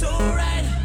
so right.